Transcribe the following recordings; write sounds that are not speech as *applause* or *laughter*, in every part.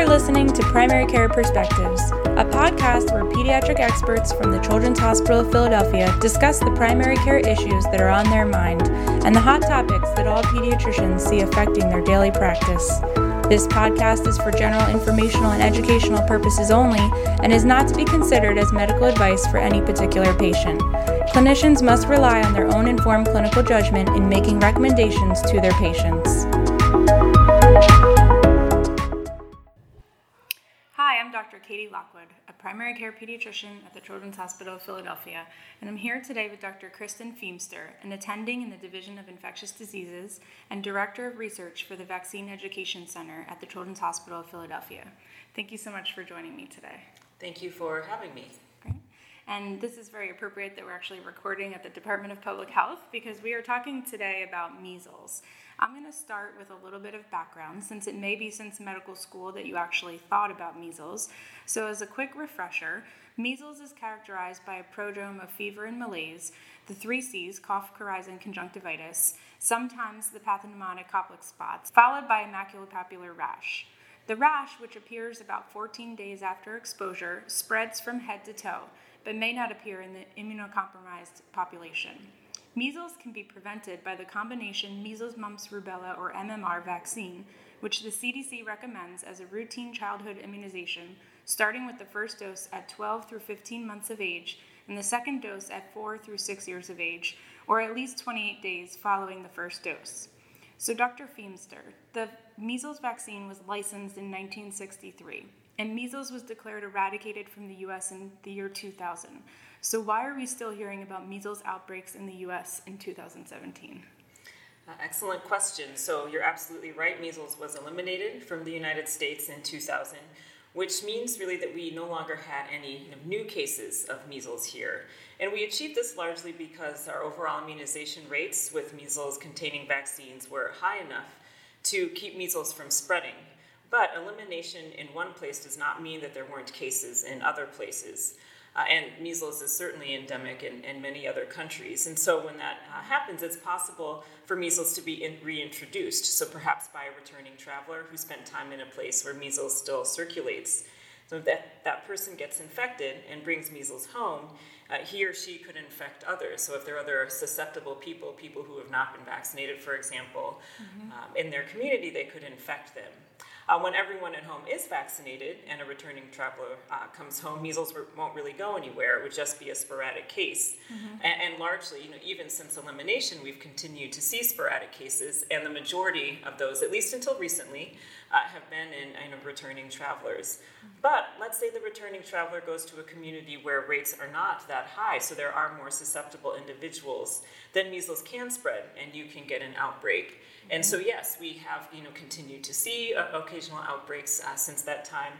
are listening to Primary Care Perspectives, a podcast where pediatric experts from the Children's Hospital of Philadelphia discuss the primary care issues that are on their mind and the hot topics that all pediatricians see affecting their daily practice. This podcast is for general informational and educational purposes only and is not to be considered as medical advice for any particular patient. Clinicians must rely on their own informed clinical judgment in making recommendations to their patients. Dr. Katie Lockwood, a primary care pediatrician at the Children's Hospital of Philadelphia, and I'm here today with Dr. Kristen Feemster, an attending in the Division of Infectious Diseases and Director of Research for the Vaccine Education Center at the Children's Hospital of Philadelphia. Thank you so much for joining me today. Thank you for having me. Great. And this is very appropriate that we're actually recording at the Department of Public Health because we are talking today about measles. I'm going to start with a little bit of background since it may be since medical school that you actually thought about measles. So, as a quick refresher, measles is characterized by a prodrome of fever and malaise, the three C's, cough, coryza, and conjunctivitis, sometimes the pathognomonic Koplik spots, followed by a maculopapular rash. The rash, which appears about 14 days after exposure, spreads from head to toe but may not appear in the immunocompromised population. Measles can be prevented by the combination measles, mumps, rubella, or MMR vaccine, which the CDC recommends as a routine childhood immunization, starting with the first dose at 12 through 15 months of age and the second dose at 4 through 6 years of age, or at least 28 days following the first dose. So, Dr. Feemster, the measles vaccine was licensed in 1963 and measles was declared eradicated from the US in the year 2000. So, why are we still hearing about measles outbreaks in the US in 2017? Uh, excellent question. So, you're absolutely right. Measles was eliminated from the United States in 2000, which means really that we no longer had any new cases of measles here. And we achieved this largely because our overall immunization rates with measles containing vaccines were high enough to keep measles from spreading but elimination in one place does not mean that there weren't cases in other places. Uh, and measles is certainly endemic in, in, many other countries. And so when that uh, happens, it's possible for measles to be in, reintroduced. So perhaps by a returning traveler who spent time in a place where measles still circulates. So that that person gets infected and brings measles home, uh, he or she could infect others. So if there are other susceptible people, people who have not been vaccinated, for example, mm-hmm. um, in their community, they could infect them. Uh, when everyone at home is vaccinated and a returning traveler uh, comes home, measles won't really go anywhere. It would just be a sporadic case. Mm-hmm. And, and, largely, you know, even since elimination, we've continued to see sporadic cases, and the majority of those, at least until recently, uh, have been in, in returning travelers. But let's say the returning traveler goes to a community where rates are not that high, so there are more susceptible individuals, then measles can spread and you can get an outbreak. And so, yes, we have you know continued to see uh, occasional outbreaks uh, since that time,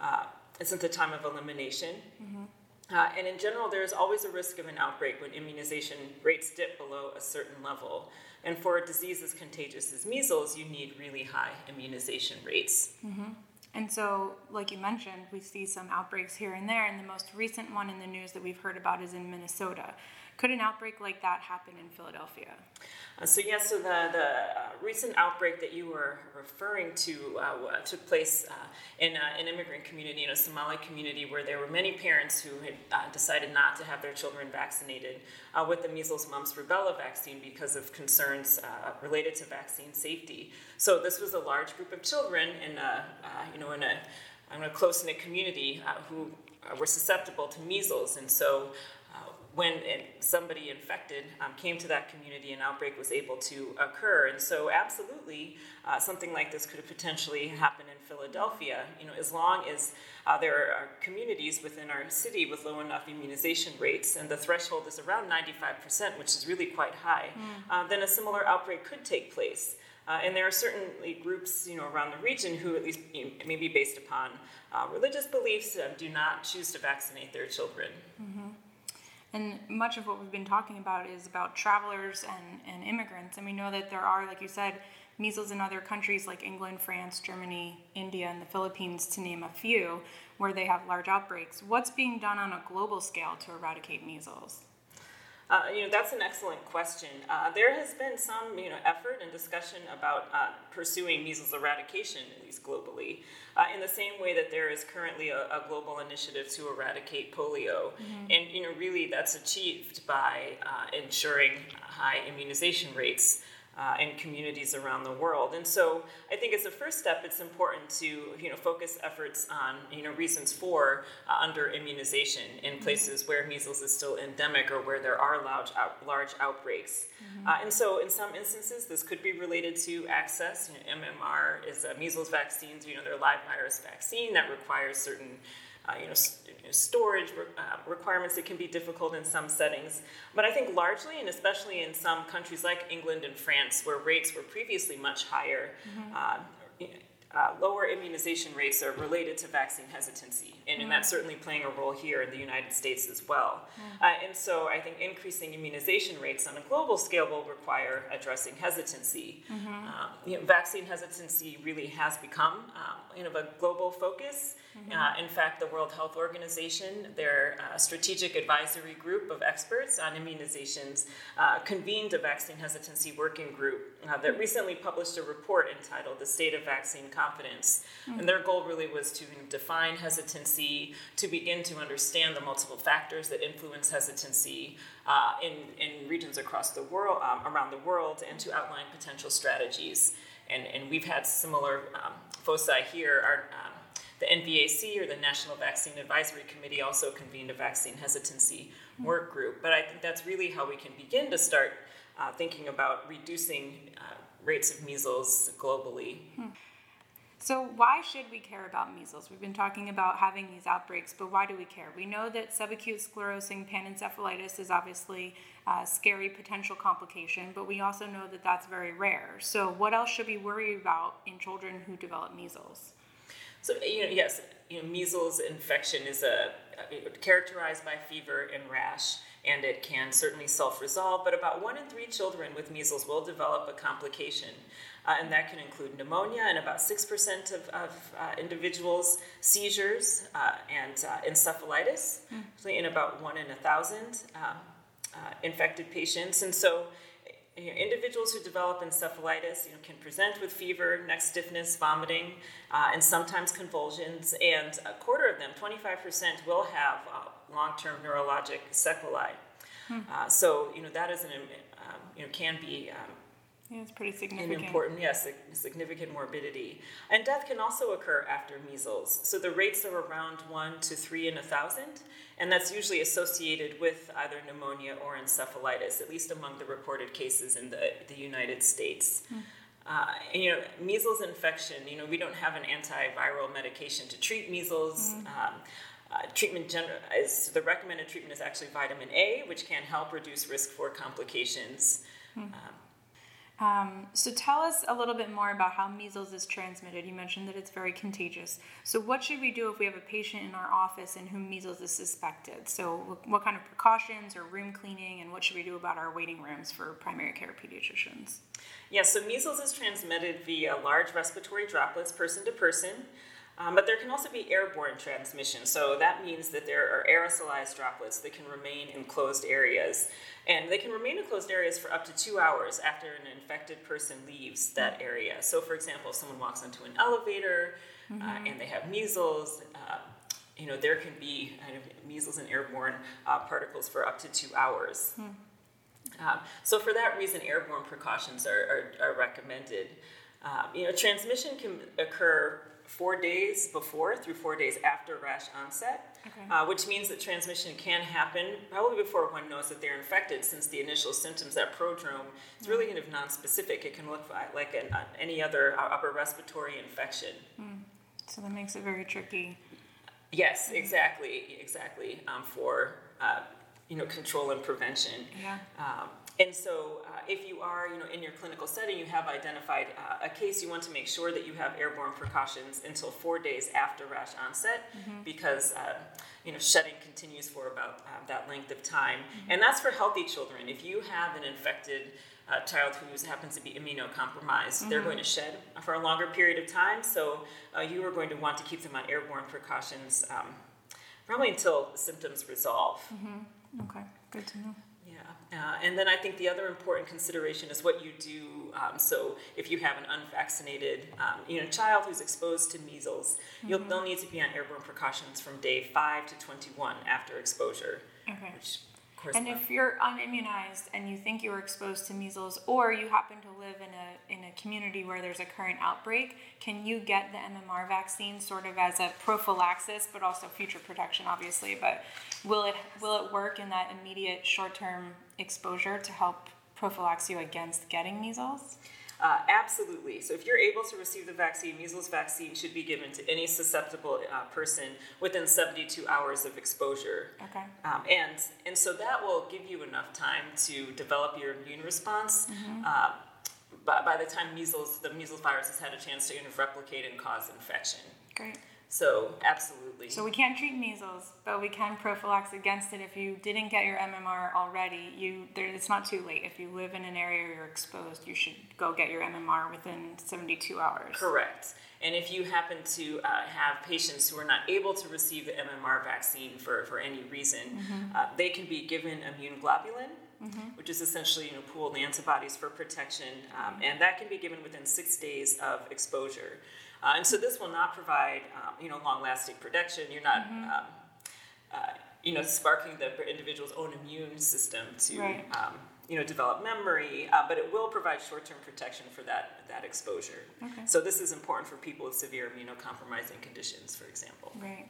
uh, since the time of elimination. Mm-hmm. Uh, and in general, there is always a risk of an outbreak when immunization rates dip below a certain level. And for a disease as contagious as measles, you need really high immunization rates. Mm-hmm. And so, like you mentioned, we see some outbreaks here and there, and the most recent one in the news that we've heard about is in Minnesota. Could an outbreak like that happen in Philadelphia? Uh, so yes, so the, the uh, recent outbreak that you were referring to uh, took place uh, in an immigrant community, in a Somali community, where there were many parents who had uh, decided not to have their children vaccinated with the measles, mumps, rubella vaccine because of concerns related to vaccine safety. So this was a large group of children in a, you know, in a, in a close-knit community who were susceptible to measles, and so when somebody infected um, came to that community, an outbreak was able to occur. And so, absolutely, uh, something like this could have potentially happen in Philadelphia. You know, as long as uh, there are communities within our city with low enough immunization rates, and the threshold is around 95%, which is really quite high, mm. uh, then a similar outbreak could take place. Uh, and there are certainly groups, you know, around the region who, at least you know, maybe based upon uh, religious beliefs, uh, do not choose to vaccinate their children. Mm-hmm. And much of what we've been talking about is about travelers and, and immigrants. And we know that there are, like you said, measles in other countries like England, France, Germany, India, and the Philippines, to name a few, where they have large outbreaks. What's being done on a global scale to eradicate measles? Uh, you know, that's an excellent question. Uh, there has been some, you know, effort and discussion about uh, pursuing measles eradication, at least globally, uh, in the same way that there is currently a, a global initiative to eradicate polio. Mm-hmm. And, you know, really that's achieved by uh, ensuring high immunization rates uh, in communities around the world. And so I think as a first step, it's important to you know focus efforts on you know reasons for uh, under immunization in mm-hmm. places where measles is still endemic or where there are large out, large outbreaks. Mm-hmm. Uh, and so in some instances, this could be related to access. You know, MMR is a measles vaccine. You know, they're live virus vaccine that requires certain uh, you know, storage re- uh, requirements that can be difficult in some settings. But I think largely, and especially in some countries like England and France, where rates were previously much higher, mm-hmm. uh, uh, lower immunization rates are related to vaccine hesitancy, and, mm-hmm. and, that's certainly playing a role here in the United States as well. Mm-hmm. Uh, and so I think increasing immunization rates on a global scale will require addressing hesitancy. Mm-hmm. Um, you know, vaccine hesitancy really has become um, you know, a global focus. Mm-hmm. Uh, in fact, the World Health Organization, their uh, strategic advisory group of experts on immunizations, uh, convened a vaccine hesitancy working group uh, that recently published a report entitled The State of Vaccine Confidence. Mm-hmm. And their goal really was to define hesitancy, to begin to understand the multiple factors that influence hesitancy uh, in, in regions across the world, um, around the world, and to outline potential strategies. And, and we've had similar um, foci here. Our, um, the NVAC or the National Vaccine Advisory Committee also convened a vaccine hesitancy work group. But I think that's really how we can begin to start uh, thinking about reducing uh, rates of measles globally. Hmm. So, why should we care about measles? We've been talking about having these outbreaks, but why do we care? We know that subacute sclerosing panencephalitis is obviously a scary potential complication, but we also know that that's very rare. So, what else should we worry about in children who develop measles? So, you know, yes, you know, measles infection is a, characterized by fever and rash and it can certainly self resolve, but about one in three children with measles will develop a complication. Uh, and that can include pneumonia and about 6% of, of uh, individuals, seizures, uh, and uh, encephalitis mm. in about one in a thousand um, uh, infected patients. And so, you know, individuals who develop encephalitis you know, can present with fever, neck stiffness, vomiting, uh, and sometimes convulsions. And a quarter of them, 25%, will have long term neurologic sequelae. Hmm. so, you know, that is an, um, you know, can be um, yeah, it's pretty significant. An important, yes, significant morbidity. And death can also occur after measles. So the rates are around one to three in a thousand, and that's usually associated with either pneumonia or encephalitis, at least among the reported cases in the, the United States. Hmm. Uh, and, you know, measles infection, you know, we don't have an antiviral medication to treat measles. Mm. Um, uh, treatment gen- is the recommended treatment is actually vitamin A, which can help reduce risk for complications. Mm. Um, um, so tell us a little bit more about how measles is transmitted. You mentioned that it's very contagious. So what should we do if we have a patient in our office in whom measles is suspected? So what kind of precautions or room cleaning and what should we do about our waiting rooms for primary care pediatricians? Yes, yeah, so measles is transmitted via large respiratory droplets person to person. Um, but there can also be airborne transmission. So that means that there are aerosolized droplets that can remain in closed areas. And they can remain in closed areas for up to two hours after an infected person leaves that area. So, for example, if someone walks into an elevator uh, mm-hmm. uh, and they have measles, uh, you know, there can be kind of measles and airborne uh, particles for up to two hours. Mm. Um, so, for that reason, airborne precautions are, are, are recommended. Um, you know, transmission can occur four days before through four days after rash onset, okay. uh, which means that transmission can happen probably before one knows that they're infected, since the initial symptoms, that prodrome, is really kind of nonspecific. It can look like an, uh, any other uh, upper respiratory infection. Mm. So that makes it very tricky. Yes, exactly, exactly. Um, for uh, you know control and prevention. Yeah. Um, and so, uh, if you are, you know, in your clinical setting, you have identified uh, a case, you want to make sure that you have airborne precautions until four days after rash onset, mm-hmm. because uh, you know shedding continues for about uh, that length of time, mm-hmm. and that's for healthy children. If you have an infected uh, child who happens to be immunocompromised, mm-hmm. they're going to shed for a longer period of time. So uh, you are going to want to keep them on airborne precautions, um, probably until symptoms resolve. Mm-hmm. Okay, good to know. Uh, and then I think the other important consideration is what you do. Um, so if you have an unvaccinated, um, you know, child who's exposed to measles, you'll, they'll need to be on airborne precautions from day five to 21 after exposure. Okay. Which And if you're unimmunized and you think you were exposed to measles, or you happen to in a community where there's a current outbreak, can you get the MMR vaccine sort of as a prophylaxis, but also future protection, obviously? But will it will it work in that immediate short term exposure to help prophylax you against getting measles? Uh, absolutely. So, if you're able to receive the vaccine, measles vaccine should be given to any susceptible uh, person within 72 hours of exposure. Okay. Um, and and so that will give you enough time to develop your immune response. Uh, by, by the time measles, the measles virus has had a chance to replicate and cause infection. Great. So, absolutely. So we can't treat measles, but we can prophylax against it. If you didn't get your MMR already, you there, it's not too late. If you live in an area where you're exposed, you should go get your MMR within 72 hours. Correct. And if you happen to uh, have patients who are not able to receive the MMR vaccine for, for any reason, uh, they can be given immune globulin, which is essentially you know, pooled antibodies for protection, um, and that can be given within six days of exposure. Uh, and so this will not provide um, you know, long-lasting protection. You're not um, uh, you know, sparking the individual's own immune system to Right. um, you know, develop memory, uh, but it will provide short-term protection for that, that exposure. Okay. So this is important for people with severe immunocompromising conditions, for example. Right.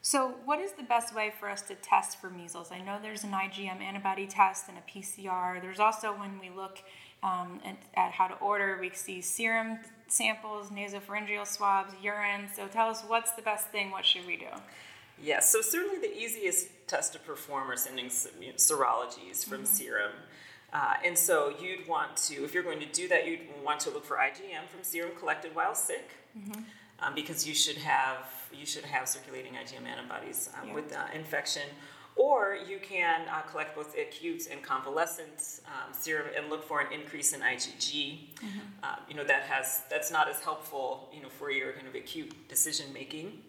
So, what is the best way for us to test for measles? I know there's an IgM antibody test and a PCR. There's also when we look um, at, at how to order, we see serum samples, nasopharyngeal swabs, urine. So, tell us what's the best thing. What should we do? Yes, so certainly the easiest test to perform are sending s- you know, serologies from serum. Uh, and so you'd want to, if you're going to do that, you'd want to look for IgM from serum collected while sick, um, because you should have you should have circulating IgM antibodies um, Yeah. with uh, infection. Or you can uh, collect both acute and convalescent um, serum and look for an increase in IgG. Um, you know that has that's not as helpful, you know, for your kind of acute decision making.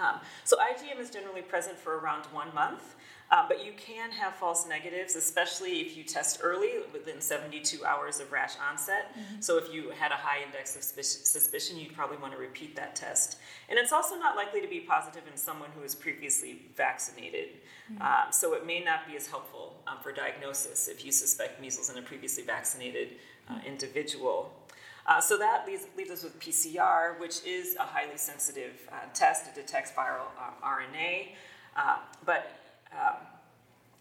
Um, so IgM is generally present for around one month, uh, but you can have false negatives, especially if you test early within 72 hours of rash onset. So if you had a high index of suspicion, you'd probably want to repeat that test. And it's also not likely to be positive in someone who is previously vaccinated. Um, so it may not be as helpful um, for diagnosis if you suspect measles in a previously vaccinated uh, individual. Uh, so that leaves, leaves us with PCR, which is a highly sensitive uh, test. It detects viral um, RNA, uh, but um,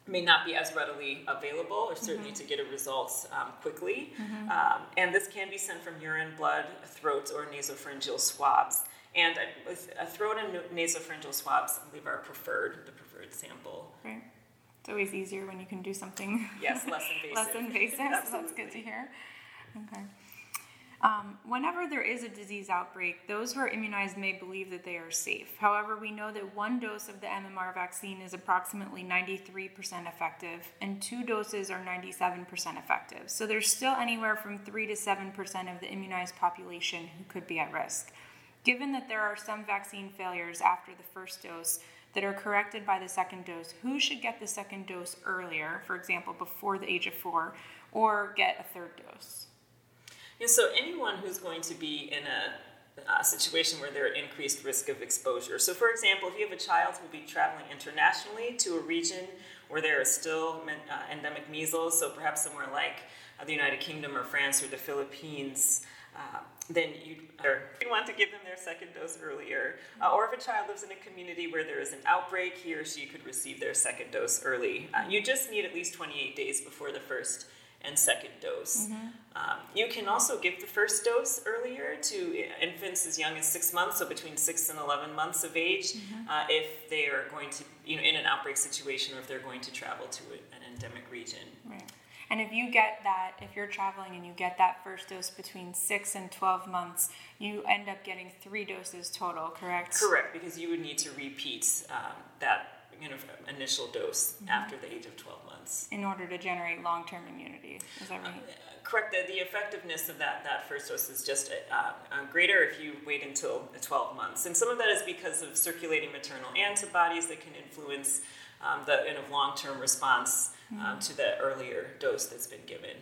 may not be as readily available, or certainly to get a results um, quickly. Um, and this can be sent from urine, blood, throat, or nasopharyngeal swabs. And with a throat and nasopharyngeal swabs, I believe are preferred, the preferred sample. Right. It's always easier when you can do something Yes, less *laughs* invasive. less invasive. so that's good to hear. Okay. Um, whenever there is a disease outbreak, those who are immunized may believe that they are safe. However, we know that one dose of the MMR vaccine is approximately 93% effective, and two doses are 97% effective. So there's still anywhere from 3 to 7% of the immunized population who could be at risk. Given that there are some vaccine failures after the first dose that are corrected by the second dose, who should get the second dose earlier, for example, before the age of four, or get a third dose? So anyone who's going to be in a, situation where they're at increased risk of exposure. So, for example, if you have a child who will be traveling internationally to a region where there are still uh, endemic measles, so perhaps somewhere like uh, the United Kingdom or France or the Philippines, uh, then you'd, you'd want to give them their second dose earlier. Uh, or if a child lives in a community where there is an outbreak, he or she could receive their second dose early. Uh, you just need at least 28 days before the first and second dose. Um, you can also give the first dose earlier to infants as young as six months, so between six and 11 months of age, uh, if they are going to, you know, in an outbreak situation or if they're going to travel to an endemic region. Right. And if you get that, if you're traveling and you get that first dose between six and 12 months, you end up getting three doses total, correct? Correct, because you would need to repeat um, that you know, initial dose after the age of 12 months. In order to generate long term immunity. Is that right? Correct. The, the effectiveness of that, that first dose is just uh, uh, greater if you wait until 12 months. And some of that is because of circulating maternal antibodies that can influence um, the kind of long term response um, to the earlier dose that's been given.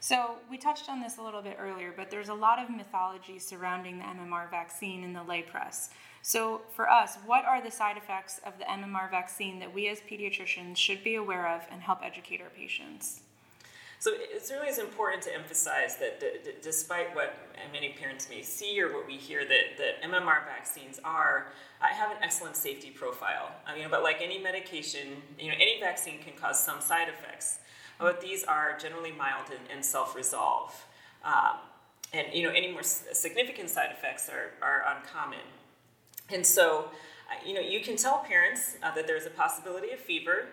So we touched on this a little bit earlier, but there's a lot of mythology surrounding the MMR vaccine in the lay press. So for us, what are the side effects of the MMR vaccine that we as pediatricians should be aware of and help educate our patients? So it's really important to emphasize that d- d- despite what many parents may see or what we hear, that, that MMR vaccines are uh, have an excellent safety profile. I mean, but like any medication, you know, any vaccine can cause some side effects, but these are generally mild and, and self-resolve. Um, and you know, any more significant side effects are, are uncommon. And so, you know, you can tell parents uh, that there's a possibility of fever,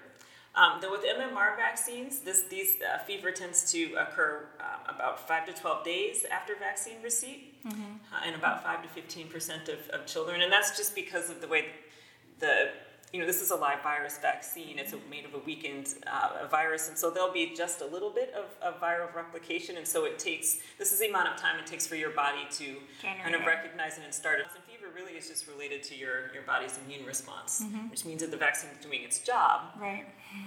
um, though with MMR vaccines, this these uh, fever tends to occur um, about five to twelve days after vaccine receipt, mm-hmm. uh, in about five to fifteen percent of, of children, and that's just because of the way the you know, this is a live virus vaccine. It's made of a weakened uh, virus, and so there'll be just a little bit of, of, viral replication, and so it takes. This is the amount of time it takes for your body to kind of recognize it and start it. And really is just related to your your body's immune response, mm-hmm. which means that the vaccine is doing its job. Right.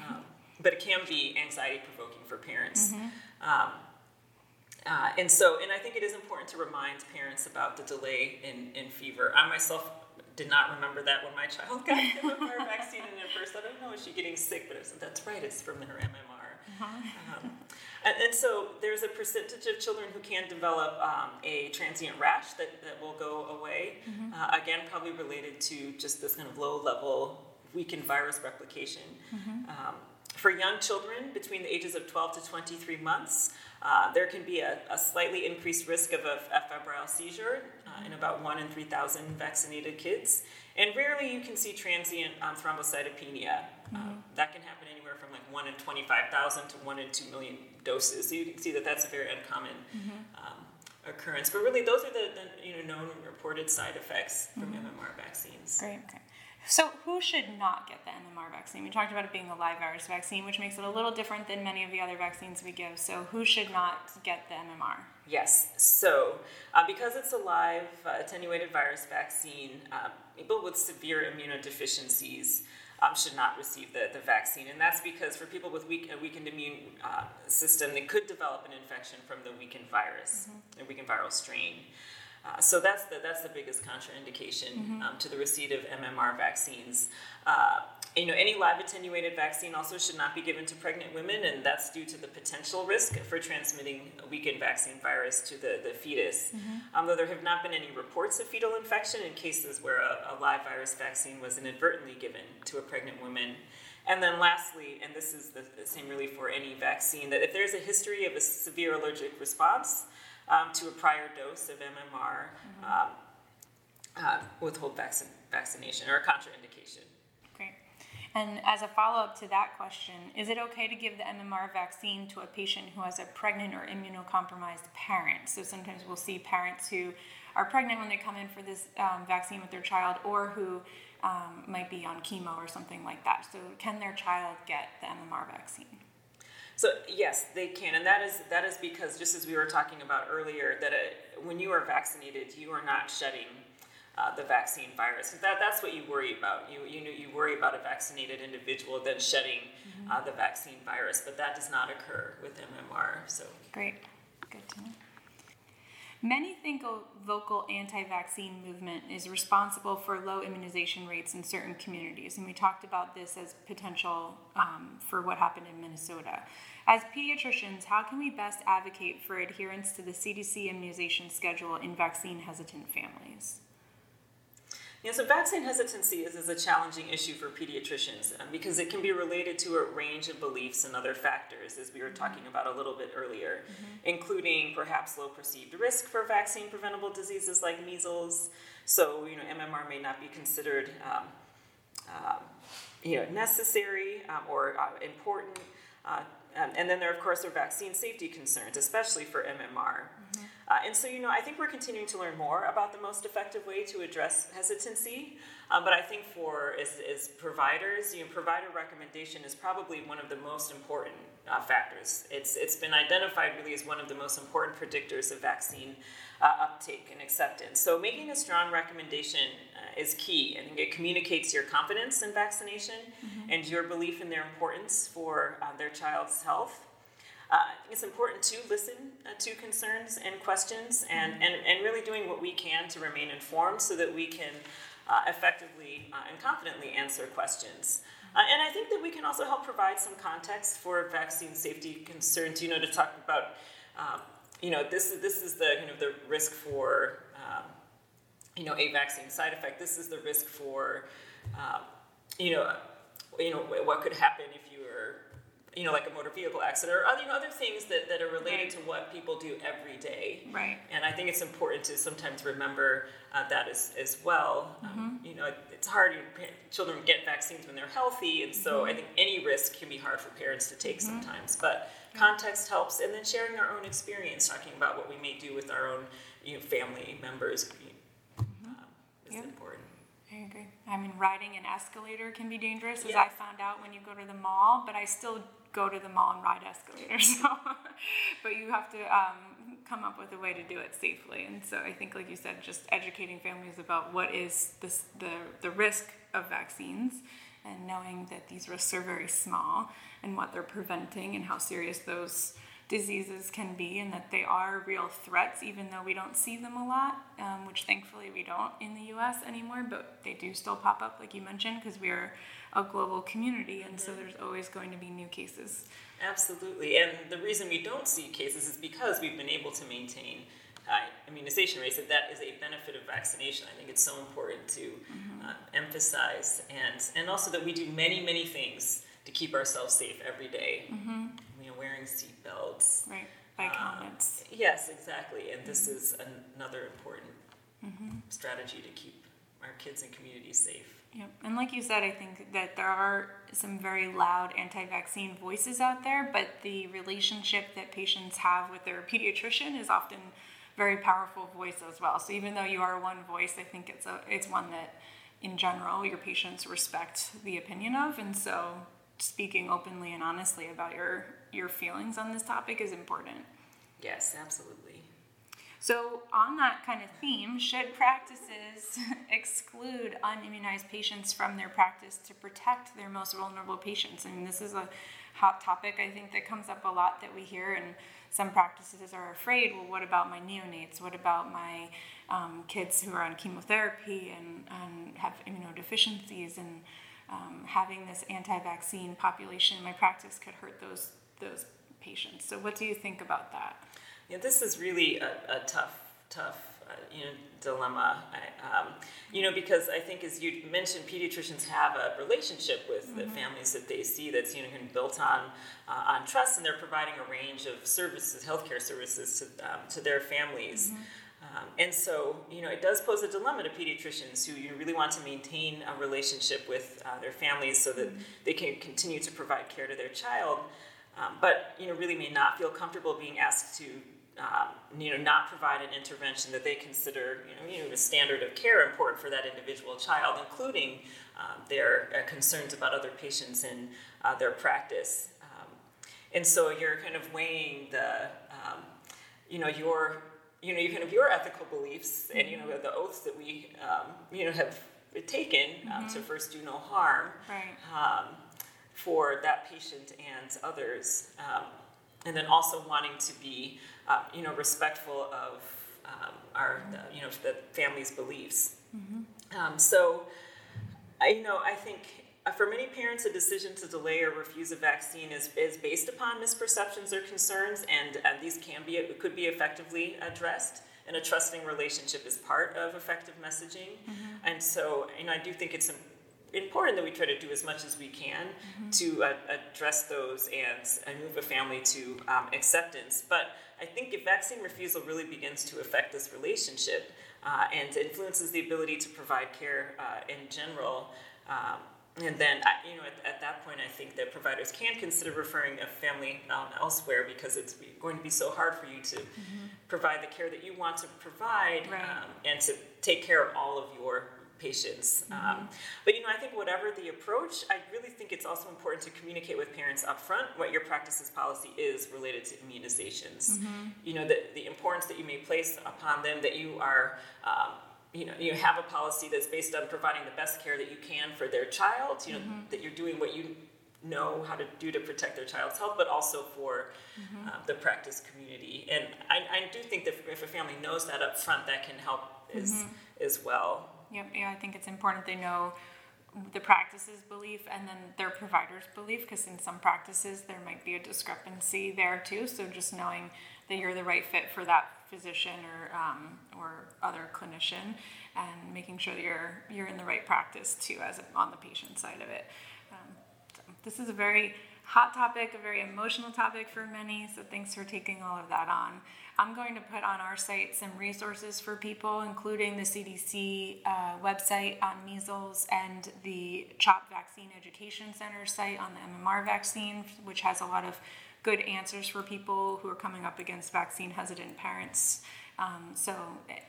Um, but it can be anxiety provoking for parents. Mm-hmm. Um, uh, and so, and I think it is important to remind parents about the delay in, in fever. I myself did not remember that when my child got *laughs* the vaccine, and at first I don't know, is she getting sick? But I said, that's right, it's from her MMR. Uh-huh. Um, and, and, so there's a percentage of children who can develop um, a transient rash that, that will go away. Mm-hmm. Uh, again, probably related to just this kind of low level weakened virus replication. Mm-hmm. Um, for young children between the ages of 12 to 23 months, uh, there can be a, a, slightly increased risk of a, a febrile seizure uh, in about 1 in 3,000 vaccinated kids. And rarely you can see transient um, thrombocytopenia. Mm-hmm. Um, that can happen anywhere from like 1 in 25,000 to 1 in 2 million doses. So you can see that that's a very uncommon mm-hmm. um, occurrence. But really, those are the, the, you know known reported side effects from mm-hmm. MMR vaccines. Great. Okay. So, who should not get the MMR vaccine? We talked about it being a live virus vaccine, which makes it a little different than many of the other vaccines we give. So, who should not get the MMR? Yes. So, uh, because it's a live uh, attenuated virus vaccine, uh, people with severe immunodeficiencies um, should not receive the, the vaccine. And that's because for people with weak, a weakened immune uh, system, they could develop an infection from the weakened virus, mm-hmm. the weakened viral strain. Uh, so that's the that's the biggest contraindication mm-hmm. um, to the receipt of MMR vaccines. Uh, you know, any live attenuated vaccine also should not be given to pregnant women, and that's due to the potential risk for transmitting a weakened vaccine virus to the, the fetus. Mm-hmm. Um, though there have not been any reports of fetal infection in cases where a, a live virus vaccine was inadvertently given to a pregnant woman. And then lastly, and this is the, the same really for any vaccine, that if there's a history of a severe allergic response, um, to a prior dose of MMR mm-hmm. um, uh, withhold vaccine, vaccination or a contraindication. Great. And as a follow up to that question, is it okay to give the MMR vaccine to a patient who has a pregnant or immunocompromised parent? So sometimes we'll see parents who are pregnant when they come in for this um, vaccine with their child or who um, might be on chemo or something like that. So, can their child get the MMR vaccine? So yes, they can, and that is that is because just as we were talking about earlier, that it, when you are vaccinated, you are not shedding uh, the vaccine virus. That, that's what you worry about. You you know you worry about a vaccinated individual then shedding mm-hmm. uh, the vaccine virus, but that does not occur with MMR. So great, good to know. Many think a vocal anti vaccine movement is responsible for low immunization rates in certain communities, and we talked about this as potential um, for what happened in Minnesota. As pediatricians, how can we best advocate for adherence to the CDC immunization schedule in vaccine hesitant families? Yeah, so vaccine hesitancy is, is a challenging issue for pediatricians um, because it can be related to a range of beliefs and other factors, as we were talking mm-hmm. about a little bit earlier, mm-hmm. including perhaps low perceived risk for vaccine preventable diseases like measles. So, you know, MMR may not be considered, um, um, you know, necessary um, or uh, important. Uh, um, and then there, of course, are vaccine safety concerns, especially for MMR. Uh, and so, you know, I think we're continuing to learn more about the most effective way to address hesitancy. Um, but I think for as, as providers, you know, provider recommendation is probably one of the most important uh, factors. It's, it's been identified really as one of the most important predictors of vaccine uh, uptake and acceptance. So, making a strong recommendation uh, is key. I think it communicates your confidence in vaccination mm-hmm. and your belief in their importance for uh, their child's health. Uh, I think it's important to listen uh, to concerns and questions and, mm-hmm. and, and really doing what we can to remain informed so that we can uh, effectively uh, and confidently answer questions. Uh, and I think that we can also help provide some context for vaccine safety concerns, you know, to talk about, um, you know, this, this is the kind of the risk for, um, you know, a vaccine side effect. This is the risk for, um, you know, you know, what could happen if you you know, like a motor vehicle accident or other, you know, other things that, that are related right. to what people do every day. Right. And I think it's important to sometimes remember uh, that as, as well. Um, mm-hmm. Um, you know, it's hard. children get vaccines when they're healthy, and so mm-hmm. I think any risk can be hard for parents to take mm-hmm. sometimes. But context helps, and then sharing our own experience, talking about what we may do with our own you know, family members mm-hmm. um, is important. I agree. I mean, riding an escalator can be dangerous, as yeah. I found out when you go to the mall, but I still go to the mall and ride escalators. So, *laughs* but you have to um, come up with a way to do it safely. And so I think, like you said, just educating families about what is this, the, the risk of vaccines and knowing that these risks are very small and what they're preventing and how serious those diseases can be and that they are real threats even though we don't see them a lot um, which thankfully we don't in the us anymore but they do still pop up like you mentioned because we are a global community, and so there's always going to be new cases. Absolutely, and the reason we don't see cases is because we've been able to maintain high immunization rates, and that is a benefit of vaccination. I think it's so important to mm-hmm. uh, emphasize, and and also that we do many many things to keep ourselves safe every day. Mm-hmm. You know, wearing seatbelts, right, bike um. Yes, exactly, and this mm-hmm. is an, another important mm-hmm. strategy to keep our kids and communities safe. Yep. And like you said, I think that there are some very loud anti vaccine voices out there, but the relationship that patients have with their pediatrician is often very powerful voice as well. So even though you are one voice, I think it's a it's one that in general your patients respect the opinion of and so speaking openly and honestly about your your feelings on this topic is important. Yes, absolutely. So, on that kind of theme, should practices *laughs* exclude unimmunized patients from their practice to protect their most vulnerable patients? I mean, this is a hot topic I think that comes up a lot that we hear, and some practices are afraid well, what about my neonates? What about my um, kids who are on chemotherapy and, and have immunodeficiencies? And um, having this anti vaccine population in my practice could hurt those, those patients. So, what do you think about that? Yeah, this is really a, a tough, tough, uh, you know, dilemma. I, um, you know, because I think as you mentioned, pediatricians have a relationship with mm-hmm. the families that they see that's you know built on uh, on trust, and they're providing a range of services, healthcare services to um, to their families. Mm-hmm. Um, and so, you know, it does pose a dilemma to pediatricians who you really want to maintain a relationship with uh, their families so that mm-hmm. they can continue to provide care to their child, um, but you know, really may not feel comfortable being asked to um, you know, not provide an intervention that they consider, you know, you know, the standard of care important for that individual child, including um, their uh, concerns about other patients in uh, their practice. Um, and so you're kind of weighing the, um, you know, your, you know, you kind of your ethical beliefs and you know the oaths that we, um, you know, have taken um, mm-hmm. to first do no harm right. for that patient and others, and then also wanting to be uh, you know, respectful of um, our, the, you know, the family's beliefs. Mm-hmm. Um, so, I, you know, I think uh, for many parents, a decision to delay or refuse a vaccine is, is based upon misperceptions or concerns, and, and these can be could be effectively addressed. And a trusting relationship is part of effective messaging. Mm-hmm. And so, you know, I do think it's important that we try to do as much as we can mm-hmm. to uh, address those and, and move a family to um, acceptance. But I think if vaccine refusal really begins to affect this relationship uh, and influences the ability to provide care uh, in general, um, and then, you know, at, at, that point, I think that providers can consider referring a family um, elsewhere because it's going to be so hard for you to mm-hmm. provide the care that you want to provide right. um, and to take care of all of your patients. Um, but you know, I think whatever the approach, I really think it's also important to communicate with parents up front what your practices policy is related to immunizations. You know, the, the importance that you may place upon them, that you are um, you know, you have a policy that's based on providing the best care that you can for their child, you know, that you're doing what you know how to do to protect their child's health, but also for uh, the practice community. And I, I do think that if a family knows that up front, that can help as, as well. Yep, yeah, I think it's important they know the practice's belief and then their provider's belief, because in some practices, there might be a discrepancy there too. So just knowing that you're the right fit for that physician or, um, or other clinician and making sure that you're, you're in the right practice too, as a- on the patient side of it. Um, so This is a very hot topic, a very emotional topic for many, so thanks for taking all of that on. I'm going to put on our site some resources for people, including the CDC uh, website on measles and the CHOP Vaccine Education Center site on the MMR vaccine, which has a lot of good answers for people who are coming up against vaccine hesitant parents. Um, so,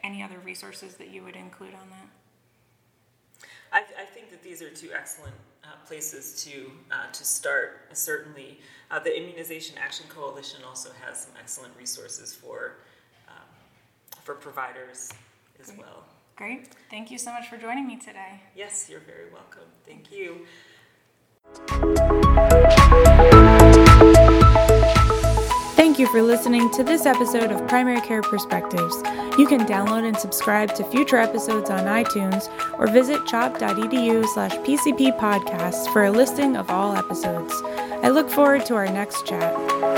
any other resources that you would include on that? I, I think that these are two excellent uh, places to uh, to start. Certainly, uh, the Immunization Action Coalition also has some excellent resources for um, for providers as Great. well. Great. Thank you so much for joining me today. Yes, you're very welcome. Thank you. Thank you for listening to this episode of Primary Care Perspectives. You can download and subscribe to future episodes on iTunes or visit chop.edu slash PCP for a listing of all episodes. I look forward to our next chat.